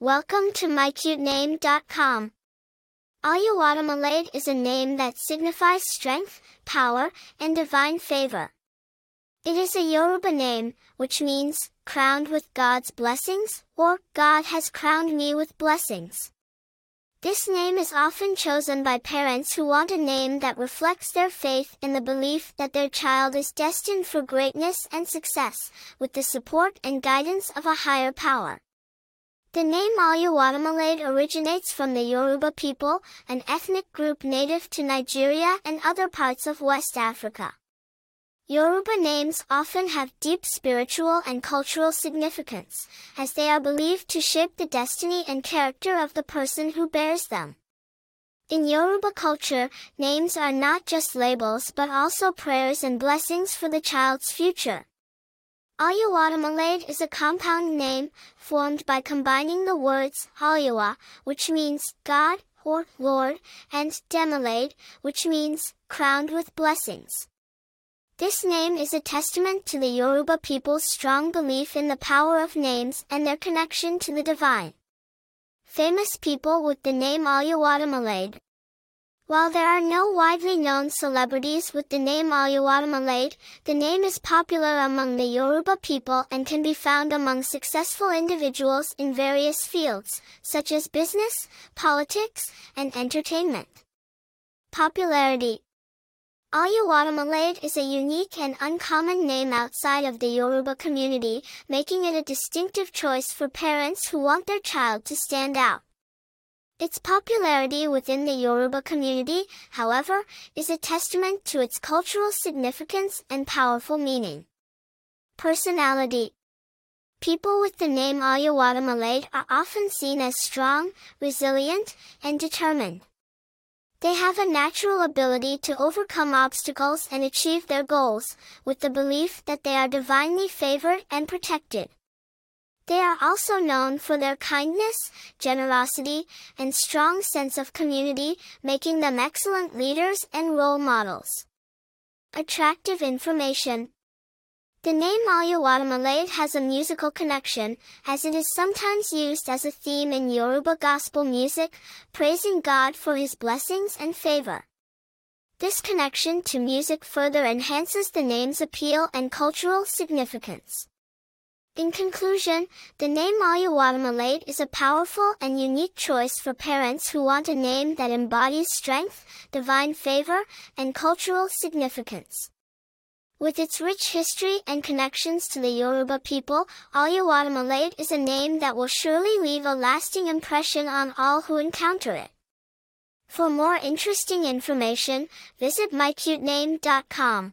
Welcome to mycutename.com. Oluwademilade is a name that signifies strength, power, and divine favor. It is a Yoruba name, which means, crowned with God's blessings, or, God has crowned me with blessings. This name is often chosen by parents who want a name that reflects their faith in the belief that their child is destined for greatness and success, with the support and guidance of a higher power. The name Oluwademilade originates from the Yoruba people, an ethnic group native to Nigeria and other parts of West Africa. Yoruba names often have deep spiritual and cultural significance, as they are believed to shape the destiny and character of the person who bears them. In Yoruba culture, names are not just labels but also prayers and blessings for the child's future. Oluwademilade is a compound name, formed by combining the words Oluwa, which means God, or Lord, and Demilade, which means crowned with blessings. This name is a testament to the Yoruba people's strong belief in the power of names and their connection to the divine. Famous people with the name Oluwademilade while there are no widely known celebrities with the name Oluwademilade, the name is popular among the Yoruba people and can be found among successful individuals in various fields, such as business, politics, and entertainment. Popularity Oluwademilade is a unique and uncommon name outside of the Yoruba community, making it a distinctive choice for parents who want their child to stand out. Its popularity within the Yoruba community, however, is a testament to its cultural significance and powerful meaning. Personality People with the name Oluwademilade are often seen as strong, resilient, and determined. They have a natural ability to overcome obstacles and achieve their goals, with the belief that they are divinely favored and protected. They are also known for their kindness, generosity, and strong sense of community, making them excellent leaders and role models. Attractive information. The name Oluwademilade has a musical connection, as it is sometimes used as a theme in Yoruba gospel music, praising God for his blessings and favor. This connection to music further enhances the name's appeal and cultural significance. In conclusion, the name Oluwademilade is a powerful and unique choice for parents who want a name that embodies strength, divine favor, and cultural significance. With its rich history and connections to the Yoruba people, Oluwademilade is a name that will surely leave a lasting impression on all who encounter it. For more interesting information, visit mycutename.com.